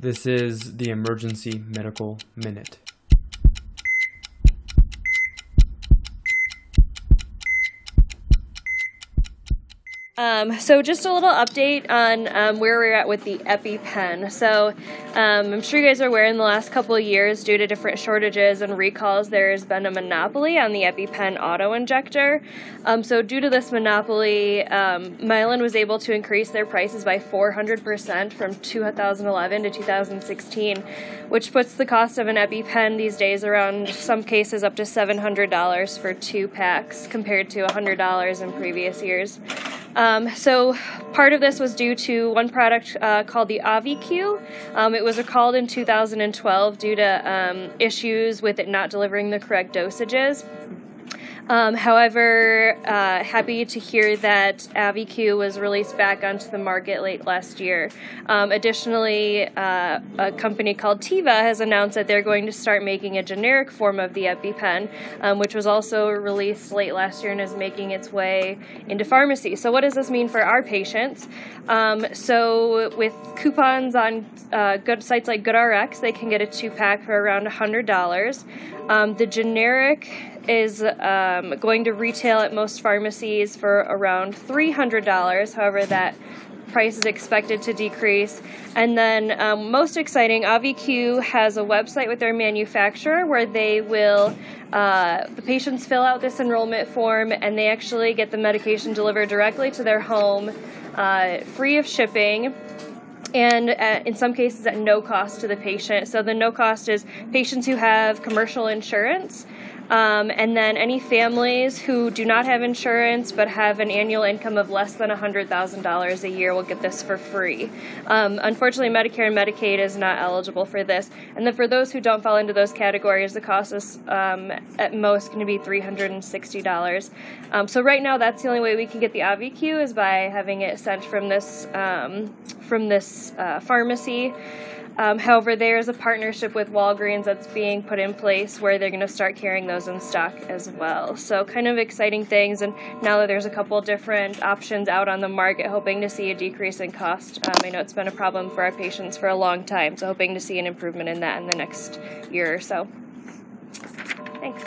This is the Emergency Medical Minute. Um, so just a little update on um, where we're at with the EpiPen. So um, I'm sure you guys are aware in the last couple of years, due to different shortages and recalls, there has been a monopoly on the EpiPen auto injector. Um, so due to this monopoly, um, Mylan was able to increase their prices by 400% from 2011 to 2016, which puts the cost of an EpiPen these days around some cases up to $700 for two packs compared to $100 in previous years. Um, so part of this was due to one product uh, called the Auvi-Q. Um, it was recalled in 2012 due to um, issues with it not delivering the correct dosages. Um, however, uh, happy to hear that Auvi-Q was released back onto the market late last year. Um, additionally, uh, a company called Teva has announced that they're going to start making a generic form of the EpiPen, um, which was also released late last year and is making its way into pharmacy. So, what does this mean for our patients? Um, so, with coupons on uh, good sites like GoodRx, they can get a two pack for around $100. Um, the generic is um, going to retail at most pharmacies for around $300. However, that price is expected to decrease. And then, um, most exciting, Auvi-Q has a website with their manufacturer where they will, uh, the patients fill out this enrollment form and they actually get the medication delivered directly to their home, uh, free of shipping and at, in some cases at no cost to the patient. So the no cost is patients who have commercial insurance um, and then any families who do not have insurance but have an annual income of less than $100,000 a year will get this for free. Um, unfortunately, Medicare and Medicaid is not eligible for this. And then for those who don't fall into those categories, the cost is um, at most going to be $360. Um, so right now, that's the only way we can get the Auvi-Q is by having it sent from this um, from this uh, pharmacy. Um, however, there is a partnership with Walgreens that's being put in place where they're going to start carrying those in stock as well. So, kind of exciting things. And now that there's a couple different options out on the market, hoping to see a decrease in cost. Um, I know it's been a problem for our patients for a long time, so hoping to see an improvement in that in the next year or so. Thanks.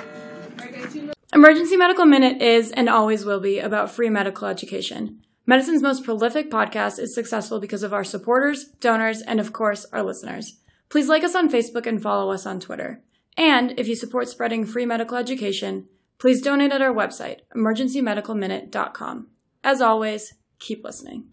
Emergency Medical Minute is and always will be about free medical education. Medicine's most prolific podcast is successful because of our supporters, donors, and of course, our listeners. Please like us on Facebook and follow us on Twitter. And if you support spreading free medical education, please donate at our website, emergencymedicalminute.com. As always, keep listening.